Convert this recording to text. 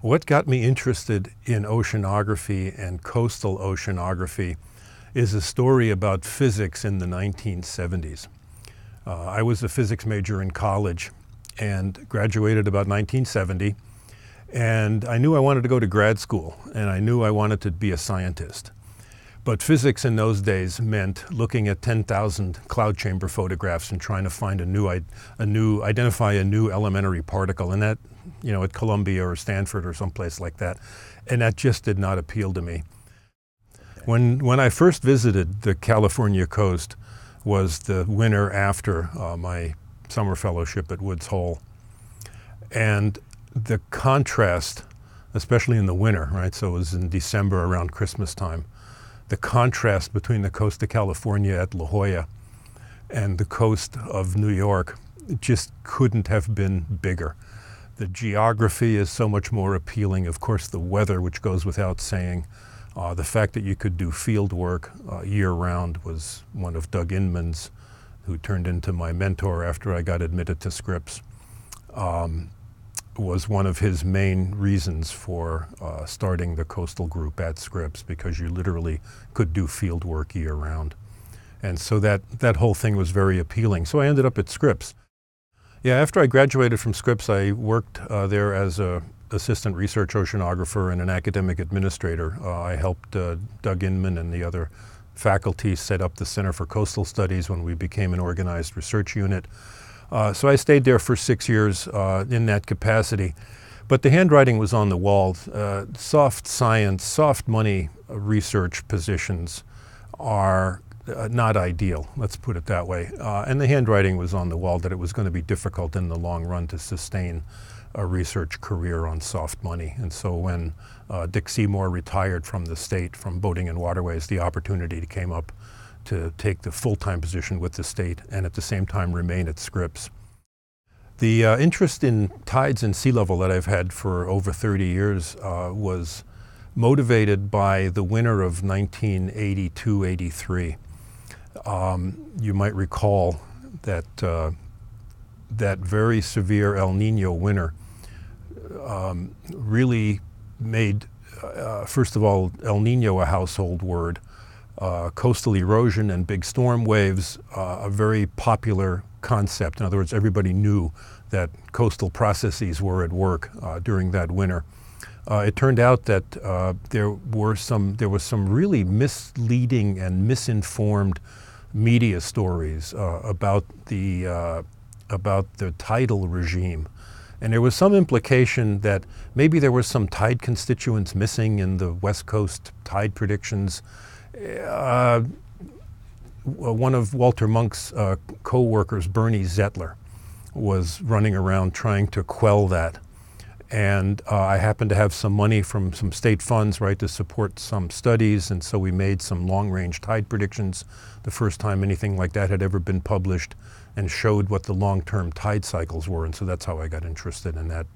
What got me interested in oceanography and coastal oceanography is a story about physics in the 1970s. Uh, I was a physics major in college and graduated about 1970. And I knew I wanted to go to grad school, and I knew I wanted to be a scientist. But physics in those days meant looking at 10,000 cloud chamber photographs and trying to find a new, a new, identify a new elementary particle. And that, you know, at Columbia or Stanford or someplace like that. And that just did not appeal to me. When, when I first visited the California coast was the winter after uh, my summer fellowship at Woods Hole. And the contrast, especially in the winter, right? So it was in December around Christmas time. The contrast between the coast of California at La Jolla and the coast of New York just couldn't have been bigger. The geography is so much more appealing. Of course, the weather, which goes without saying. Uh, the fact that you could do field work uh, year round was one of Doug Inman's, who turned into my mentor after I got admitted to Scripps. Um, was one of his main reasons for uh, starting the coastal group at Scripps because you literally could do field work year round. And so that, that whole thing was very appealing. So I ended up at Scripps. Yeah, after I graduated from Scripps, I worked uh, there as a assistant research oceanographer and an academic administrator. Uh, I helped uh, Doug Inman and the other faculty set up the Center for Coastal Studies when we became an organized research unit. Uh, so I stayed there for six years uh, in that capacity. But the handwriting was on the wall. Uh, soft science, soft money research positions are uh, not ideal, let's put it that way. Uh, and the handwriting was on the wall that it was going to be difficult in the long run to sustain a research career on soft money. And so when uh, Dick Seymour retired from the state, from boating and waterways, the opportunity came up to take the full-time position with the state and at the same time remain at Scripps. The uh, interest in tides and sea level that I've had for over 30 years uh, was motivated by the winter of 1982-83. Um, you might recall that uh, that very severe El Nino winter um, really made, uh, first of all, El Nino a household word, uh, coastal erosion and big storm waves uh, a very popular concept. In other words, everybody knew that coastal processes were at work uh, during that winter. Uh, it turned out that uh, there were some there was some really misleading and misinformed media stories uh, about the about the tidal regime. And there was some implication that maybe there were some tide constituents missing in the West Coast tide predictions uh, one of Walter Munk's uh, co-workers, Bernie Zetler, was running around trying to quell that. And uh, I happened to have some money from some state funds, right, to support some studies. And so we made some long-range tide predictions, the first time anything like that had ever been published, and showed what the long-term tide cycles were. And so that's how I got interested in that.